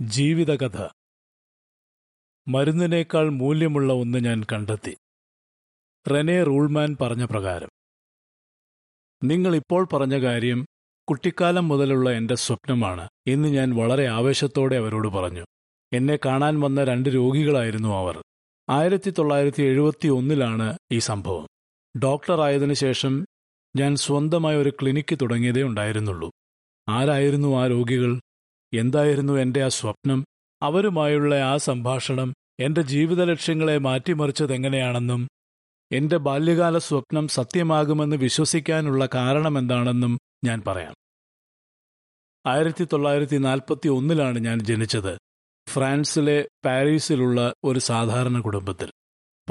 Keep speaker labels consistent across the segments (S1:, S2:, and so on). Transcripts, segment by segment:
S1: ജീവിതകഥ. മരുന്നിനേക്കാൾ മൂല്യമുള്ള ഒന്ന് ഞാൻ കണ്ടെത്തി. റെനെ റൂൾമാൻ പറഞ്ഞ പ്രകാരം. നിങ്ങൾ ഇപ്പോൾ പറഞ്ഞ കാര്യം കുട്ടിക്കാലം മുതലുള്ള എന്റെ സ്വപ്നമാണ് എന്ന് ഞാൻ വളരെ ആവേശത്തോടെ അവരോട് പറഞ്ഞു. എന്നെ കാണാൻ വന്ന രണ്ട് രോഗികളായിരുന്നു അവർ. ആയിരത്തി തൊള്ളായിരത്തി എഴുപത്തി ഒന്നിലാണ് ഈ സംഭവം. ഡോക്ടറായതിനു ശേഷം ഞാൻ സ്വന്തമായ ഒരു ക്ലിനിക്ക് തുടങ്ങിയതേ ഉണ്ടായിരുന്നുള്ളൂ. ആരായിരുന്നു ആ രോഗികൾ? എന്തായിരുന്നു എന്റെ ആ സ്വപ്നം? അവരുമായുള്ള ആ സംഭാഷണം എന്റെ ജീവിത ലക്ഷ്യങ്ങളെ മാറ്റിമറിച്ചതെങ്ങനെയാണെന്നും എന്റെ ബാല്യകാല സ്വപ്നം സത്യമാകുമെന്ന് വിശ്വസിക്കാനുള്ള കാരണമെന്താണെന്നും ഞാൻ പറയാം. ആയിരത്തി തൊള്ളായിരത്തി നാൽപ്പത്തി ഒന്നിലാണ് ഞാൻ ജനിച്ചത്. ഫ്രാൻസിലെ പാരീസിലുള്ള ഒരു സാധാരണ കുടുംബത്തിൽ.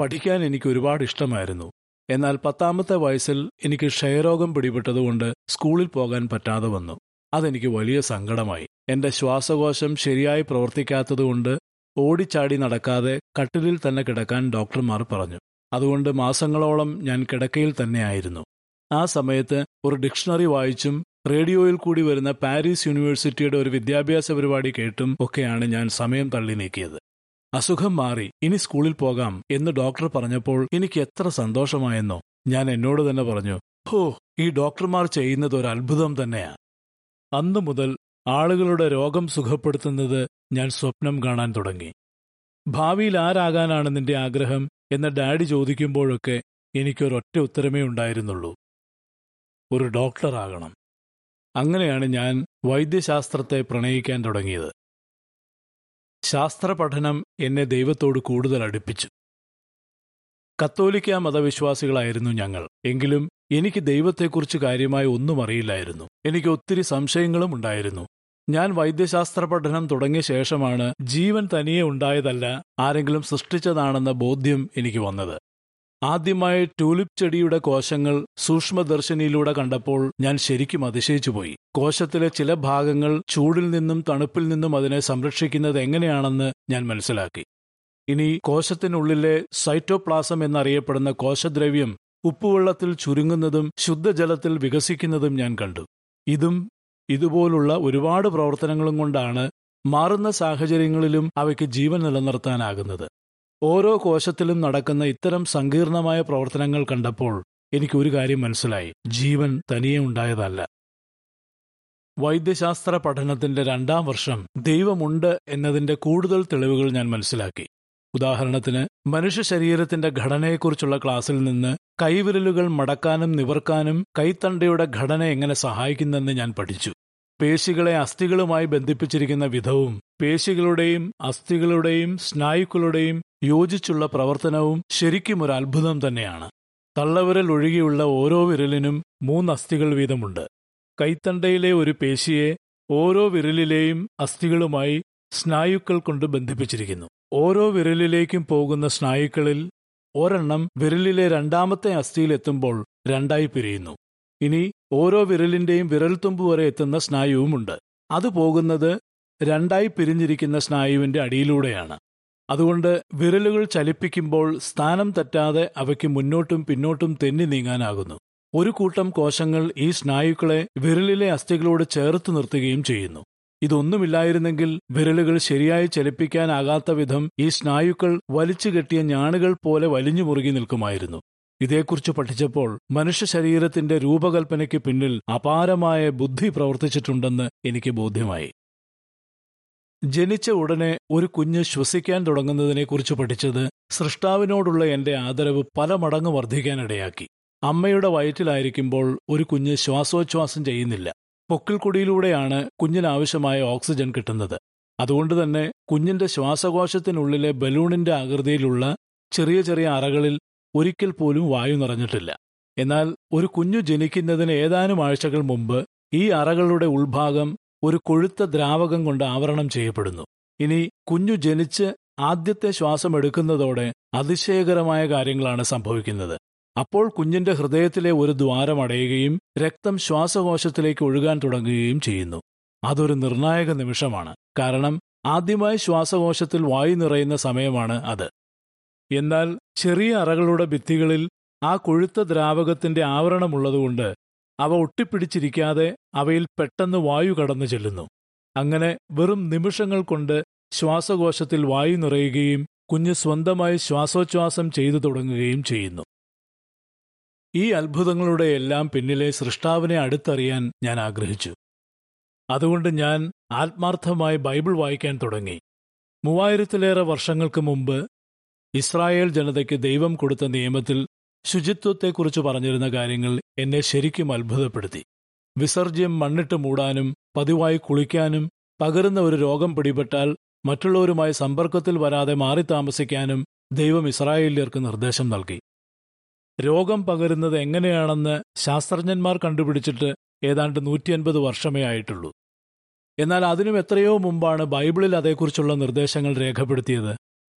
S1: പഠിക്കാൻ എനിക്ക് ഒരുപാട് ഇഷ്ടമായിരുന്നു. എന്നാൽ പത്താമത്തെ വയസ്സിൽ എനിക്ക് ക്ഷയരോഗം പിടിപെട്ടതുകൊണ്ട് സ്കൂളിൽ പോകാൻ പറ്റാതെ വന്നു. അതെനിക്ക് വലിയ സങ്കടമായി. എന്റെ ശ്വാസകോശം ശരിയായി പ്രവർത്തിക്കാത്തതുകൊണ്ട് ഓടിച്ചാടി നടക്കാതെ കട്ടിലിൽ തന്നെ കിടക്കാൻ ഡോക്ടർമാർ പറഞ്ഞു. അതുകൊണ്ട് മാസങ്ങളോളം ഞാൻ കിടക്കയിൽ തന്നെയായിരുന്നു. ആ സമയത്ത് ഒരു ഡിക്ഷണറി വായിച്ചും റേഡിയോയിൽ കൂടി വരുന്ന പാരീസ് യൂണിവേഴ്സിറ്റിയുടെ ഒരു വിദ്യാഭ്യാസ പരിപാടി കേട്ടും ഒക്കെയാണ് ഞാൻ സമയം തള്ളി നീക്കിയത്. അസുഖം മാറി ഇനി സ്കൂളിൽ പോകാം എന്ന് ഡോക്ടർ പറഞ്ഞപ്പോൾ എനിക്ക് എത്ര സന്തോഷമായെന്നോ ഞാൻ എന്നോട് തന്നെ പറഞ്ഞു ഹോ ഈ ഡോക്ടർമാർ ചെയ്യുന്നത് ഒരു അത്ഭുതം തന്നെയാ. അന്നു മുതൽ ആളുകളുടെ രോഗം സുഖപ്പെടുത്തുന്നത് ഞാൻ സ്വപ്നം കാണാൻ തുടങ്ങി. ഭാവിയിൽ ആരാകാനാണ് നിന്റെ ആഗ്രഹം എന്ന് ഡാഡി ചോദിക്കുമ്പോഴൊക്കെ എനിക്കൊരൊറ്റ ഉത്തരമേ ഉണ്ടായിരുന്നുള്ളൂ. ഒരു ഡോക്ടർ ആകണം. അങ്ങനെയാണ് ഞാൻ വൈദ്യശാസ്ത്രത്തെ പ്രണയിക്കാൻ തുടങ്ങിയത്. ശാസ്ത്രപഠനം എന്നെ ദൈവത്തോട് കൂടുതൽ അടുപ്പിച്ചു. കത്തോലിക്ക മതവിശ്വാസികളായിരുന്നു ഞങ്ങൾ. എങ്കിലും എനിക്ക് ദൈവത്തെക്കുറിച്ച് കാര്യമായി ഒന്നും അറിയില്ലായിരുന്നു. എനിക്ക് ഒത്തിരി സംശയങ്ങളും ഉണ്ടായിരുന്നു. ഞാൻ വൈദ്യശാസ്ത്ര പഠനം തുടങ്ങിയ ശേഷമാണ് ജീവൻ തനിയെ ഉണ്ടായതല്ല ആരെങ്കിലും സൃഷ്ടിച്ചതാണെന്ന ബോധ്യം എനിക്ക് വന്നത്. ആദ്യമായി ട്യൂലിപ്പ് ചെടിയുടെ കോശങ്ങൾ സൂക്ഷ്മദർശനിയിലൂടെ കണ്ടപ്പോൾ ഞാൻ ശരിക്കും അതിശയിച്ചുപോയി കോശത്തിലെ ചില ഭാഗങ്ങൾ ചൂടിൽ നിന്നും തണുപ്പിൽ നിന്നും അതിനെ സംരക്ഷിക്കുന്നത് എങ്ങനെയാണെന്ന് ഞാൻ മനസ്സിലാക്കി. ഇനി കോശത്തിനുള്ളിലെ സൈറ്റോപ്ലാസം എന്നറിയപ്പെടുന്ന കോശദ്രവ്യം ഉപ്പുവെള്ളത്തിൽ ചുരുങ്ങുന്നതും ശുദ്ധജലത്തിൽ വികസിക്കുന്നതും ഞാൻ കണ്ടു. ഇതും ഇതുപോലുള്ള ഒരുപാട് പ്രവർത്തനങ്ങളും കൊണ്ടാണ് മാറുന്ന സാഹചര്യങ്ങളിലും അവയ്ക്ക് ജീവൻ നിലനിർത്താനാകുന്നത്. ഓരോ കോശത്തിലും നടക്കുന്ന ഇത്തരം സങ്കീർണമായ പ്രവർത്തനങ്ങൾ കണ്ടപ്പോൾ എനിക്ക് ഒരു കാര്യം മനസ്സിലായി. ജീവൻ തനിയെ ഉണ്ടായതല്ല. വൈദ്യശാസ്ത്ര പഠനത്തിന്റെ രണ്ടാം വർഷം ദൈവമുണ്ട് എന്നതിന്റെ കൂടുതൽ തെളിവുകൾ ഞാൻ മനസ്സിലാക്കി. ഉദാഹരണത്തിന് മനുഷ്യ ശരീരത്തിന്റെ ഘടനയെക്കുറിച്ചുള്ള ക്ലാസ്സിൽ നിന്ന് കൈവിരലുകൾ മടക്കാനും നിവർക്കാനും കൈത്തണ്ടയുടെ ഘടന എങ്ങനെ സഹായിക്കുന്നെന്ന് ഞാൻ പഠിച്ചു. പേശികളെ അസ്ഥികളുമായി ബന്ധിപ്പിച്ചിരിക്കുന്ന വിധവും പേശികളുടെയും അസ്ഥികളുടെയും സ്നായുക്കളുടെയും യോജിച്ചുള്ള പ്രവർത്തനവും ശരിക്കും ഒരു അത്ഭുതം തന്നെയാണ്. തള്ളവിരൽ ഒഴികെയുള്ള ഓരോ വിരലിനും മൂന്ന് അസ്ഥികൾ വീതമുണ്ട്. കൈത്തണ്ടയിലെ ഒരു പേശിയെ ഓരോ വിരലിലെയും അസ്ഥികളുമായി സ്നായുക്കൾ കൊണ്ട് ബന്ധിപ്പിച്ചിരിക്കുന്നു. ഓരോ വിരലിലേക്കും പോകുന്ന സ്നായുക്കളിൽ ഒരെണ്ണം വിരലിലെ രണ്ടാമത്തെ അസ്ഥിയിലെത്തുമ്പോൾ രണ്ടായി പിരിയുന്നു. ഇനി ഓരോ വിരലിന്റെയും വിരൽത്തുമ്പ് വരെ എത്തുന്ന സ്നായുവുമുണ്ട്. അത് പോകുന്നത് രണ്ടായി പിരിഞ്ഞിരിക്കുന്ന സ്നായുവിന്റെ അടിയിലൂടെയാണ്. അതുകൊണ്ട് വിരലുകൾ ചലിപ്പിക്കുമ്പോൾ സ്ഥാനം തെറ്റാതെ അവയ്ക്ക് മുന്നോട്ടും പിന്നോട്ടും തെന്നി നീങ്ങാനാകുന്നു. ഒരു കൂട്ടം കോശങ്ങൾ ഈ സ്നായുക്കളെ വിരലിലെ അസ്ഥികളോട് ചേർത്ത് നിർത്തുകയും ചെയ്യുന്നു. ഇതൊന്നുമില്ലായിരുന്നെങ്കിൽ വിരലുകൾ ശരിയായി ചലിപ്പിക്കാനാകാത്ത വിധം ഈ സ്നായുക്കൾ വലിച്ചു കെട്ടിയ ഞാണുകൾ പോലെ വലിഞ്ഞു മുറുകി നിൽക്കുമായിരുന്നു. ഇതേക്കുറിച്ച് പഠിച്ചപ്പോൾ മനുഷ്യ ശരീരത്തിന്റെ രൂപകൽപ്പനയ്ക്ക് പിന്നിൽ അപാരമായ ബുദ്ധി പ്രവർത്തിച്ചിട്ടുണ്ടെന്ന് എനിക്ക് ബോധ്യമായി. ജനിച്ച ഉടനെ ഒരു കുഞ്ഞ് ശ്വസിക്കാൻ തുടങ്ങുന്നതിനെക്കുറിച്ച് പഠിച്ചത് സൃഷ്ടാവിനോടുള്ള എന്റെ ആദരവ് പല മടങ്ങ് വർദ്ധിക്കാനിടയാക്കി. അമ്മയുടെ വയറ്റിലായിരിക്കുമ്പോൾ ഒരു കുഞ്ഞ് ശ്വാസോച്ഛ്വാസം ചെയ്യുന്നില്ല. പൊക്കിൾക്കുടിയിലൂടെയാണ് കുഞ്ഞിനാവശ്യമായ ഓക്സിജൻ കിട്ടുന്നത്. അതുകൊണ്ട് തന്നെ കുഞ്ഞിന്റെ ശ്വാസകോശത്തിനുള്ളിലെ ബലൂണിന്റെ ആകൃതിയിലുള്ള ചെറിയ ചെറിയ അറകളിൽ ഒരിക്കൽ പോലും വായു നിറഞ്ഞിട്ടില്ല. എന്നാൽ ഒരു കുഞ്ഞു ജനിക്കുന്നതിന് ഏതാനും ആഴ്ചകൾ മുമ്പ് ഈ അറകളുടെ ഉൾഭാഗം ഒരു കൊഴുത്ത ദ്രാവകം കൊണ്ട് ആവരണം ചെയ്യപ്പെടുന്നു. ഇനി കുഞ്ഞു ജനിച്ച് ആദ്യത്തെ ശ്വാസം എടുക്കുന്നതോടെ അതിശയകരമായ കാര്യങ്ങളാണ് സംഭവിക്കുന്നത്. അപ്പോൾ കുഞ്ഞിന്റെ ഹൃദയത്തിലെ ഒരു ദ്വാരം അടയുകയും രക്തം ശ്വാസകോശത്തിലേക്ക് ഒഴുകാൻ തുടങ്ങുകയും ചെയ്യുന്നു. അതൊരു നിർണായക നിമിഷമാണ്. കാരണം ആദ്യമായി ശ്വാസകോശത്തിൽ വായു നിറയുന്ന സമയമാണ് അത്. എന്നാൽ ചെറിയ അറകളുടെ ഭിത്തികളിൽ ആ കൊഴുത്ത ദ്രാവകത്തിന്റെ ആവരണമുള്ളതുകൊണ്ട് അവ ഒട്ടിപ്പിടിച്ചിരിക്കാതെ അവയിൽ പെട്ടെന്ന് വായു കടന്നു ചെല്ലുന്നു. അങ്ങനെ വെറും നിമിഷങ്ങൾ കൊണ്ട് ശ്വാസകോശത്തിൽ വായു നിറയുകയും കുഞ്ഞ് സ്വന്തമായി ശ്വാസോച്ഛ്വാസം ചെയ്തു തുടങ്ങുകയും ചെയ്യുന്നു. ഈ അത്ഭുതങ്ങളുടെ എല്ലാം പിന്നിലെ സൃഷ്ടാവിനെ അടുത്തറിയാൻ ഞാൻ ആഗ്രഹിച്ചു. അതുകൊണ്ട് ഞാൻ ആത്മാർത്ഥമായി ബൈബിൾ വായിക്കാൻ തുടങ്ങി. മൂവായിരത്തിലേറെ വർഷങ്ങൾക്ക് മുമ്പ് ഇസ്രായേൽ ജനതയ്ക്ക് ദൈവം കൊടുത്ത നിയമത്തിൽ ശുചിത്വത്തെക്കുറിച്ച് പറഞ്ഞിരുന്ന കാര്യങ്ങൾ എന്നെ ശരിക്കും അത്ഭുതപ്പെടുത്തി. വിസർജ്യം മണ്ണിട്ട് മൂടാനും പതിവായി കുളിക്കാനും പകരുന്ന ഒരു രോഗം പിടിപെട്ടാൽ മറ്റുള്ളവരുമായി സമ്പർക്കത്തിൽ വരാതെ മാറി താമസിക്കാനും ദൈവം ഇസ്രായേലിയർക്ക് നിർദ്ദേശം നൽകി. രോഗം പകരുന്നത് എങ്ങനെയാണെന്ന് ശാസ്ത്രജ്ഞന്മാർ കണ്ടുപിടിച്ചിട്ട് ഏതാണ്ട് നൂറ്റിയൻപത് വർഷമേ ആയിട്ടുള്ളൂ. എന്നാൽ അതിനും എത്രയോ മുമ്പാണ് ബൈബിളിൽ അതേക്കുറിച്ചുള്ള നിർദ്ദേശങ്ങൾ രേഖപ്പെടുത്തിയത്.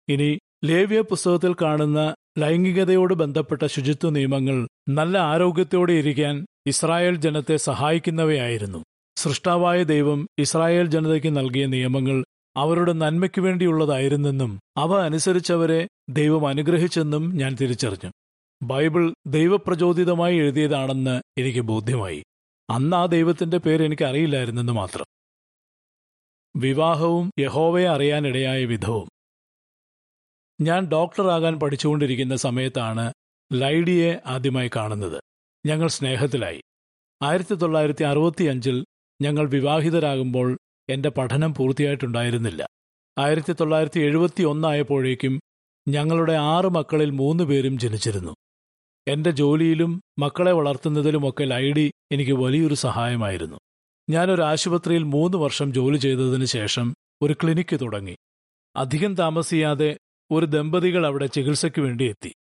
S1: ഇനി ലേവ്യ പുസ്തകത്തിൽ കാണുന്ന ലൈംഗികതയോട് ബന്ധപ്പെട്ട ശുചിത്വ നിയമങ്ങൾ നല്ല ആരോഗ്യത്തോടെ ഇരിക്കാൻ ഇസ്രായേൽ ജനത്തെ സഹായിക്കുന്നവയായിരുന്നു. സൃഷ്ടാവായ ദൈവം ഇസ്രായേൽ ജനതയ്ക്ക് നൽകിയ നിയമങ്ങൾ അവരുടെ നന്മയ്ക്കു വേണ്ടിയുള്ളതായിരുന്നെന്നും അവ അനുസരിച്ചവരെ ദൈവം അനുഗ്രഹിച്ചെന്നും ഞാൻ തിരിച്ചറിഞ്ഞു. ബൈബിൾ ദൈവപ്രചോദിതമായി എഴുതിയതാണെന്ന് എനിക്ക് ബോധ്യമായി. അന്ന് ആ ദൈവത്തിന്റെ പേര് എനിക്ക് അറിയില്ലായിരുന്നെന്ന് മാത്രം. വിവാഹവും യഹോവയെ അറിയാനിടയായ വിധവും. ഞാൻ ഡോക്ടറാകാൻ പഠിച്ചുകൊണ്ടിരിക്കുന്ന സമയത്താണ് ലൈഡിയെ ആദ്യമായി കാണുന്നത്. ഞങ്ങൾ സ്നേഹത്തിലായി. ആയിരത്തി തൊള്ളായിരത്തി അറുപത്തിയഞ്ചിൽ ഞങ്ങൾ വിവാഹിതരാകുമ്പോൾ എന്റെ പഠനം പൂർത്തിയായിട്ടുണ്ടായിരുന്നില്ല. ആയിരത്തി തൊള്ളായിരത്തി എഴുപത്തി ഒന്നായപ്പോഴേക്കും ഞങ്ങളുടെ ആറ് മക്കളിൽ മൂന്ന് പേരും ജനിച്ചിരുന്നു. എന്റെ ജോലിയിലും മക്കളെ വളർത്തുന്നതിലുമൊക്കെ ലൈഡി എനിക്ക് വലിയൊരു സഹായമായിരുന്നു. ഞാനൊരു ആശുപത്രിയിൽ മൂന്ന് വർഷം ജോലി ചെയ്തതിനു ശേഷം ഒരു ക്ലിനിക്ക് തുടങ്ങി. അധികം താമസിയാതെ ഒരു ദമ്പതികൾ അവിടെ ചികിത്സയ്ക്ക് വേണ്ടി എത്തി.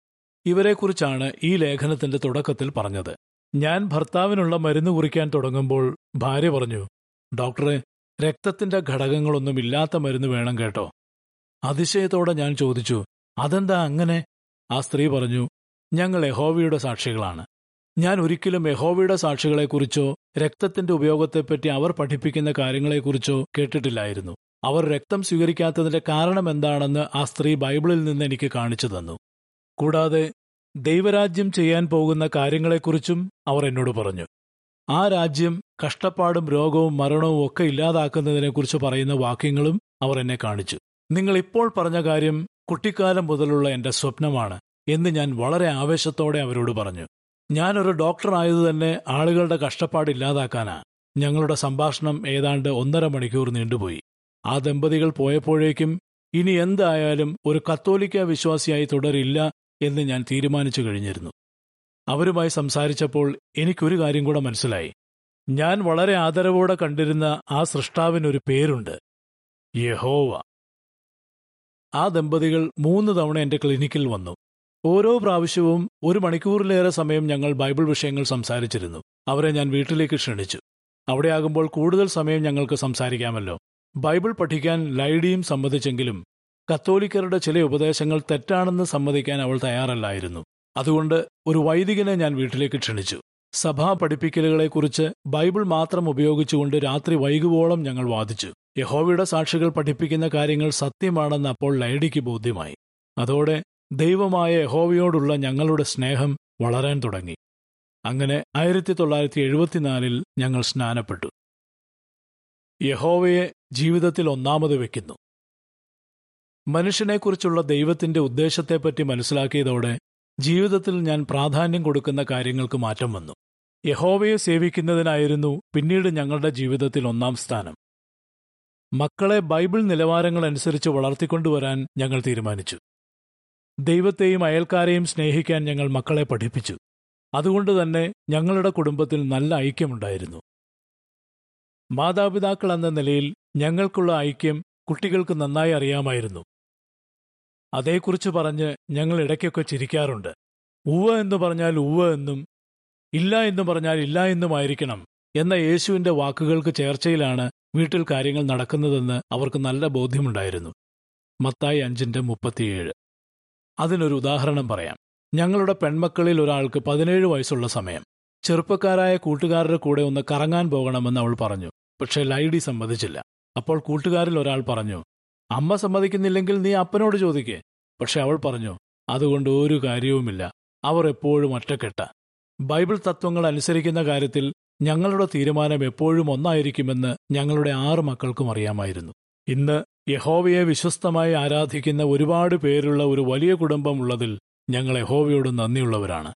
S1: ഇവരെക്കുറിച്ചാണ് ഈ ലേഖനത്തിന്റെ തുടക്കത്തിൽ പറഞ്ഞത്. ഞാൻ ഭർത്താവിനുള്ള മരുന്ന് കുറിക്കാൻ തുടങ്ങുമ്പോൾ ഭാര്യ പറഞ്ഞു ഡോക്ടറെ രക്തത്തിന്റെ ഘടകങ്ങളൊന്നും ഇല്ലാത്ത മരുന്ന് വേണം കേട്ടോ. അതിശയത്തോടെ ഞാൻ ചോദിച്ചു അതെന്താ അങ്ങനെ? ആ സ്ത്രീ പറഞ്ഞു ഞങ്ങൾ യഹോവയുടെ സാക്ഷികളാണ്. ഞാൻ ഒരിക്കലും യഹോവയുടെ സാക്ഷികളെക്കുറിച്ചോ രക്തത്തിന്റെ ഉപയോഗത്തെപ്പറ്റി അവർ പഠിപ്പിക്കുന്ന കാര്യങ്ങളെക്കുറിച്ചോ കേട്ടിട്ടില്ലായിരുന്നു. അവർ രക്തം സ്വീകരിക്കാത്തതിന്റെ കാരണം എന്താണെന്ന് ആ സ്ത്രീ ബൈബിളിൽ നിന്ന് എനിക്ക് കാണിച്ചു തന്നു. കൂടാതെ ദൈവരാജ്യം ചെയ്യാൻ പോകുന്ന കാര്യങ്ങളെക്കുറിച്ചും അവർ എന്നോട് പറഞ്ഞു. ആ രാജ്യം കഷ്ടപ്പാടും രോഗവും മരണവും ഒക്കെ ഇല്ലാതാക്കുന്നതിനെക്കുറിച്ച് പറയുന്ന വാക്യങ്ങളും അവർ എന്നെ കാണിച്ചു. നിങ്ങൾ ഇപ്പോൾ പറഞ്ഞ കാര്യം കുട്ടിക്കാലം മുതലുള്ള എന്റെ സ്വപ്നമാണ്. എന്ന് ഞാൻ വളരെ ആവേശത്തോടെ അവരോട് പറഞ്ഞു. ഞാനൊരു ഡോക്ടർ ആയത് തന്നെ ആളുകളുടെ കഷ്ടപ്പാട് ഇല്ലാതാക്കാനാ. ഞങ്ങളുടെ സംഭാഷണം ഏതാണ്ട് ഒന്നര മണിക്കൂർ നീണ്ടുപോയി. ആ ദമ്പതികൾ പോയപ്പോഴേക്കും ഇനി എന്തായാലും ഒരു കത്തോലിക്ക വിശ്വാസിയായി തുടരില്ല എന്ന് ഞാൻ തീരുമാനിച്ചു കഴിഞ്ഞിരുന്നു. അവരുമായി സംസാരിച്ചപ്പോൾ എനിക്കൊരു കാര്യം കൂടെ മനസ്സിലായി. ഞാൻ വളരെ ആദരവോടെ കണ്ടിരുന്ന ആ സൃഷ്ടാവിനൊരു പേരുണ്ട്. യഹോവ. ആ ദമ്പതികൾ മൂന്ന് തവണ എന്റെ ക്ലിനിക്കിൽ വന്നു. ഓരോ പ്രാവശ്യവും ഒരു മണിക്കൂറിലേറെ സമയം ഞങ്ങൾ ബൈബിൾ വിഷയങ്ങൾ സംസാരിച്ചിരുന്നു. അവരെ ഞാൻ വീട്ടിലേക്ക് ക്ഷണിച്ചു. അവിടെയാകുമ്പോൾ കൂടുതൽ സമയം ഞങ്ങൾക്ക് സംസാരിക്കാമല്ലോ. ബൈബിൾ പഠിക്കാൻ ലൈഡിയും സമ്മതിച്ചെങ്കിലും കത്തോലിക്കരുടെ ചില ഉപദേശങ്ങൾ തെറ്റാണെന്ന് സമ്മതിക്കാൻ അവൾ തയ്യാറല്ലായിരുന്നു. അതുകൊണ്ട് ഒരു വൈദികനെ ഞാൻ വീട്ടിലേക്ക് ക്ഷണിച്ചു. സഭാ പഠിപ്പിക്കലുകളെക്കുറിച്ച് ബൈബിൾ മാത്രം ഉപയോഗിച്ചുകൊണ്ട് രാത്രി വൈകുവോളം ഞങ്ങൾ വാദിച്ചു. യഹോവയുടെ സാക്ഷികൾ പഠിപ്പിക്കുന്ന കാര്യങ്ങൾ സത്യമാണെന്ന് അപ്പോൾ ലൈഡിക്ക് ബോധ്യമായി. അതോടെ ദൈവമായ യഹോവയോടുള്ള ഞങ്ങളുടെ സ്നേഹം വളരാൻ തുടങ്ങി. അങ്ങനെ ആയിരത്തി തൊള്ളായിരത്തി എഴുപത്തിനാലിൽ ഞങ്ങൾ സ്നാനപ്പെട്ടു. യഹോവയെ ജീവിതത്തിൽ ഒന്നാമത് വെക്കുന്നു. മനുഷ്യനെക്കുറിച്ചുള്ള ദൈവത്തിന്റെ ഉദ്ദേശത്തെപ്പറ്റി മനസ്സിലാക്കിയതോടെ ജീവിതത്തിൽ ഞാൻ പ്രാധാന്യം കൊടുക്കുന്ന കാര്യങ്ങൾക്ക് മാറ്റം വന്നു. യഹോവയെ സേവിക്കുന്നതിനായിരുന്നു പിന്നീട് ഞങ്ങളുടെ ജീവിതത്തിൽ ഒന്നാം സ്ഥാനം. മക്കളെ ബൈബിൾ നിലവാരങ്ങളനുസരിച്ച് വളർത്തിക്കൊണ്ടുവരാൻ ഞങ്ങൾ തീരുമാനിച്ചു. ദൈവത്തെയും അയൽക്കാരെയും സ്നേഹിക്കാൻ ഞങ്ങൾ മക്കളെ പഠിപ്പിച്ചു. അതുകൊണ്ട് തന്നെ ഞങ്ങളുടെ കുടുംബത്തിൽ നല്ല ഐക്യമുണ്ടായിരുന്നു. മാതാപിതാക്കൾ എന്ന നിലയിൽ ഞങ്ങൾക്കുള്ള ഐക്യം കുട്ടികൾക്ക് നന്നായി അറിയാമായിരുന്നു. അതേക്കുറിച്ച് പറഞ്ഞ് ഞങ്ങൾ ഇടയ്ക്കൊക്കെ ചിരിക്കാറുണ്ട്. ഉവ്വ എന്ന് പറഞ്ഞാൽ ഉവ്വ എന്നും ഇല്ല എന്ന് പറഞ്ഞാൽ ഇല്ല എന്നുമായിരിക്കണം എന്ന യേശുവിന്റെ വാക്കുകൾക്ക് ചേർച്ചയിലാണ് വീട്ടിൽ കാര്യങ്ങൾ നടക്കുന്നതെന്ന് അവർക്ക് നല്ല ബോധ്യമുണ്ടായിരുന്നു. മത്തായി അഞ്ചിന്റെ മുപ്പത്തിയേഴ്. അതിനൊരു ഉദാഹരണം പറയാം. ഞങ്ങളുടെ പെൺമക്കളിൽ ഒരാൾക്ക് പതിനേഴ് വയസ്സുള്ള സമയം. ചെറുപ്പക്കാരായ കൂട്ടുകാരുടെ കൂടെ ഒന്ന് കറങ്ങാൻ പോകണമെന്ന് അവൾ പറഞ്ഞു. പക്ഷേ ലൈഡി സമ്മതിച്ചില്ല. അപ്പോൾ കൂട്ടുകാരിൽ ഒരാൾ പറഞ്ഞു അമ്മ സമ്മതിക്കുന്നില്ലെങ്കിൽ നീ അപ്പനോട് ചോദിക്കേ. പക്ഷെ അവൾ പറഞ്ഞു അതുകൊണ്ട് ഒരു കാര്യവുമില്ല. അവർ എപ്പോഴും ഒറ്റക്കെട്ട. ബൈബിൾ തത്വങ്ങൾ അനുസരിക്കുന്ന കാര്യത്തിൽ ഞങ്ങളുടെ തീരുമാനം എപ്പോഴും ഒന്നായിരിക്കുമെന്ന് ഞങ്ങളുടെ ആറ് മക്കൾക്കും അറിയാമായിരുന്നു. ഇന്ന് യഹോവയെ വിശ്വസ്തമായി ആരാധിക്കുന്ന ഒരുപാട് പേരുള്ള ഒരു വലിയ കുടുംബമുള്ളതിൽ ഞങ്ങൾ യഹോവയോട് നന്ദിയുള്ളവരാണ്.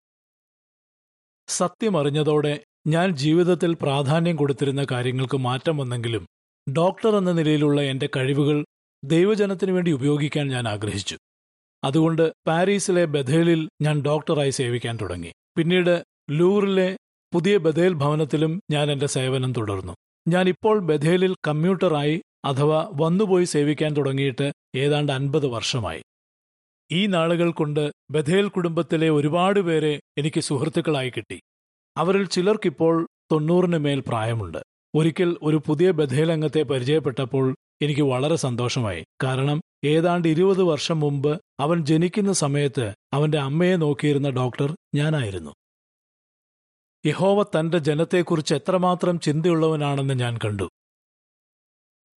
S1: സത്യമറിഞ്ഞതോടെ ഞാൻ ജീവിതത്തിൽ പ്രാധാന്യം കൊടുത്തിരുന്ന കാര്യങ്ങൾക്ക് മാറ്റം വന്നെങ്കിലും ഡോക്ടർ എന്ന നിലയിലുള്ള എന്റെ കഴിവുകൾ ദൈവജനത്തിനു വേണ്ടി ഉപയോഗിക്കാൻ ഞാൻ ആഗ്രഹിച്ചു. അതുകൊണ്ട് പാരീസിലെ ബഥേലിൽ ഞാൻ ഡോക്ടറായി സേവിക്കാൻ തുടങ്ങി. പിന്നീട് ലൂറിലെ പുതിയ ബഥേൽ ഭവനത്തിലും ഞാൻ എന്റെ സേവനം തുടർന്നു. ഞാൻ ഇപ്പോൾ ബഥേലിൽ കമ്മ്യൂട്ടറായി അഥവാ വന്നുപോയി സേവിക്കാൻ തുടങ്ങിയിട്ട് ഏതാണ്ട് അൻപത് വർഷമായി. ഈ നാളുകൾ കൊണ്ട് ബഥേൽ കുടുംബത്തിലെ ഒരുപാട് പേരെ എനിക്ക് സുഹൃത്തുക്കളായി കിട്ടി. അവരിൽ ചിലർക്കിപ്പോൾ തൊണ്ണൂറിന് മേൽ പ്രായമുണ്ട്. ഒരിക്കൽ ഒരു പുതിയ ബഥേലംഗത്തെ പരിചയപ്പെട്ടപ്പോൾ എനിക്ക് വളരെ സന്തോഷമായി. കാരണം ഏതാണ്ട് ഇരുപത് വർഷം മുമ്പ് അവൻ ജനിക്കുന്ന സമയത്ത് അവന്റെ അമ്മയെ നോക്കിയിരുന്ന ഡോക്ടർ ഞാനായിരുന്നു. യഹോവ തന്റെ ജനത്തെക്കുറിച്ച് എത്രമാത്രം ചിന്തയുള്ളവനാണെന്ന് ഞാൻ കണ്ടു.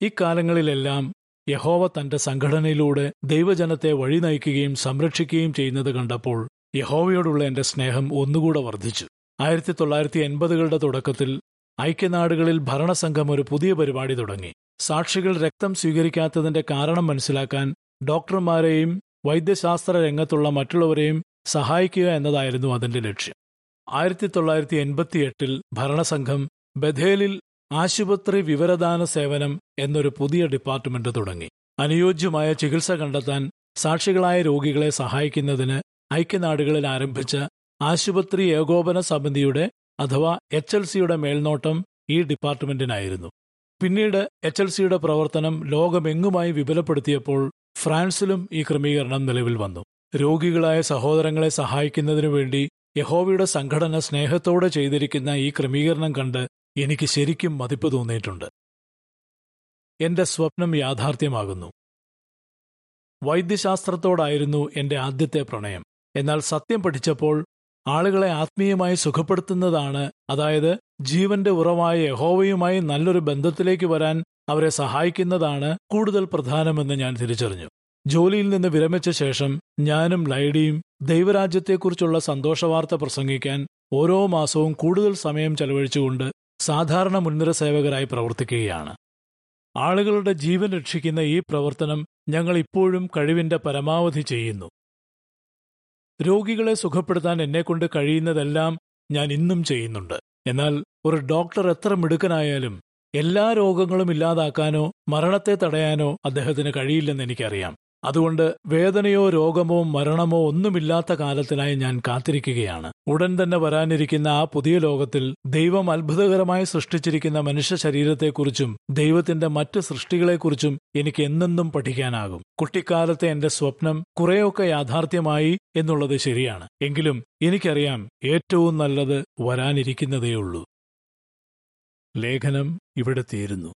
S1: ഇക്കാലങ്ങളിലെല്ലാം യഹോവ തന്റെ സംഘടനയിലൂടെ ദൈവജനത്തെ വഴി നയിക്കുകയും സംരക്ഷിക്കുകയും ചെയ്യുന്നത് കണ്ടപ്പോൾ യഹോവയോടുള്ള എന്റെ സ്നേഹം ഒന്നുകൂടെ വർദ്ധിച്ചു. ആയിരത്തി തൊള്ളായിരത്തി എൺപതുകളുടെ തുടക്കത്തിൽ ഐക്യനാടുകളിൽ ഭരണസംഘം ഒരു പുതിയ പരിപാടി തുടങ്ങി. സാക്ഷികൾ രക്തം സ്വീകരിക്കാത്തതിന്റെ കാരണം മനസ്സിലാക്കാൻ ഡോക്ടർമാരെയും വൈദ്യശാസ്ത്ര രംഗത്തുള്ള മറ്റുള്ളവരെയും സഹായിക്കുക എന്നതായിരുന്നു അതിന്റെ ലക്ഷ്യം. ആയിരത്തി തൊള്ളായിരത്തി എൺപത്തിയെട്ടിൽ ഭരണസംഘം ബഥേലിൽ ആശുപത്രി വിവരദാന സേവനം എന്നൊരു പുതിയ ഡിപ്പാർട്ട്മെന്റ് തുടങ്ങി. അനുയോജ്യമായ ചികിത്സ കണ്ടെത്താൻ സാക്ഷികളായ രോഗികളെ സഹായിക്കുന്നതിന് ഐക്യനാടുകളിൽ ആരംഭിച്ച ആശുപത്രി ഏകോപന സമിതിയുടെ അഥവാ എച്ച് എൽ സിയുടെ മേൽനോട്ടം ഈ ഡിപ്പാർട്ട്മെന്റിനായിരുന്നു. പിന്നീട് എച്ച് എൽ സിയുടെ പ്രവർത്തനം ലോകമെങ്ങുമായി വിപുലപ്പെടുത്തിയപ്പോൾ ഫ്രാൻസിലും ഈ ക്രമീകരണം നിലവിൽ വന്നു. രോഗികളായ സഹോദരങ്ങളെ സഹായിക്കുന്നതിനു വേണ്ടി യഹോവയുടെ സംഘടന സ്നേഹത്തോടെ ചെയ്തിരിക്കുന്ന ഈ ക്രമീകരണം കണ്ട് എനിക്ക് ശരിക്കും മതിപ്പ് തോന്നിയിട്ടുണ്ട്. എന്റെ സ്വപ്നം യാഥാർത്ഥ്യമാകുന്നു. വൈദ്യശാസ്ത്രത്തോടായിരുന്നു എന്റെ ആദ്യത്തെ പ്രണയം. എന്നാൽ സത്യം പഠിച്ചപ്പോൾ ആളുകളെ ആത്മീയമായി സുഖപ്പെടുത്തുന്നതാണ് അതായത് ജീവന്റെ ഉറവായ യഹോവയുമായി നല്ലൊരു ബന്ധത്തിലേക്ക് വരാൻ അവരെ സഹായിക്കുന്നതാണ് കൂടുതൽ പ്രധാനമെന്ന് ഞാൻ തിരിച്ചറിഞ്ഞു. ജോലിയിൽ നിന്ന് വിരമിച്ച ശേഷം ഞാനും ലൈഡിയും ദൈവരാജ്യത്തെക്കുറിച്ചുള്ള സന്തോഷവാർത്ത പ്രസംഗിക്കാൻ ഓരോ മാസവും കൂടുതൽ സമയം ചെലവഴിച്ചുകൊണ്ട് സാധാരണ മുൻനിര സേവകരായി പ്രവർത്തിക്കുകയാണ്. ആളുകളുടെ ജീവൻ രക്ഷിക്കുന്ന ഈ പ്രവർത്തനം ഞങ്ങൾ ഇപ്പോഴും കഴിവിന്റെ പരമാവധി ചെയ്യുന്നു. രോഗികളെ സുഖപ്പെടുത്താൻ എന്നെക്കൊണ്ട് കഴിയുന്നതെല്ലാം ഞാൻ ഇന്നും ചെയ്യുന്നുണ്ട്. എന്നാൽ ഒരു ഡോക്ടർ എത്ര മിടുക്കനായാലും എല്ലാ രോഗങ്ങളും ഇല്ലാതാക്കാനോ മരണത്തെ തടയാനോ അദ്ദേഹത്തിന് കഴിയില്ലെന്ന് എനിക്കറിയാം. അതുകൊണ്ട് വേദനയോ രോഗമോ മരണമോ ഒന്നുമില്ലാത്ത കാലത്തിനായി ഞാൻ കാത്തിരിക്കുകയാണ്. ഉടൻ തന്നെ വരാനിരിക്കുന്ന ആ പുതിയ ലോകത്തിൽ ദൈവം അത്ഭുതകരമായി സൃഷ്ടിച്ചിരിക്കുന്ന മനുഷ്യ ശരീരത്തെക്കുറിച്ചും ദൈവത്തിന്റെ മറ്റ് സൃഷ്ടികളെക്കുറിച്ചും എനിക്ക് എന്നെന്നും പഠിക്കാനാകും. കുട്ടിക്കാലത്തെ എന്റെ സ്വപ്നം കുറെയൊക്കെ യാഥാർത്ഥ്യമായി എന്നുള്ളത് ശരിയാണ്. എങ്കിലും എനിക്കറിയാം ഏറ്റവും നല്ലത് വരാനിരിക്കുന്നതേയുള്ളൂ. ലേഖനം ഇവിടെ തീരുന്നു.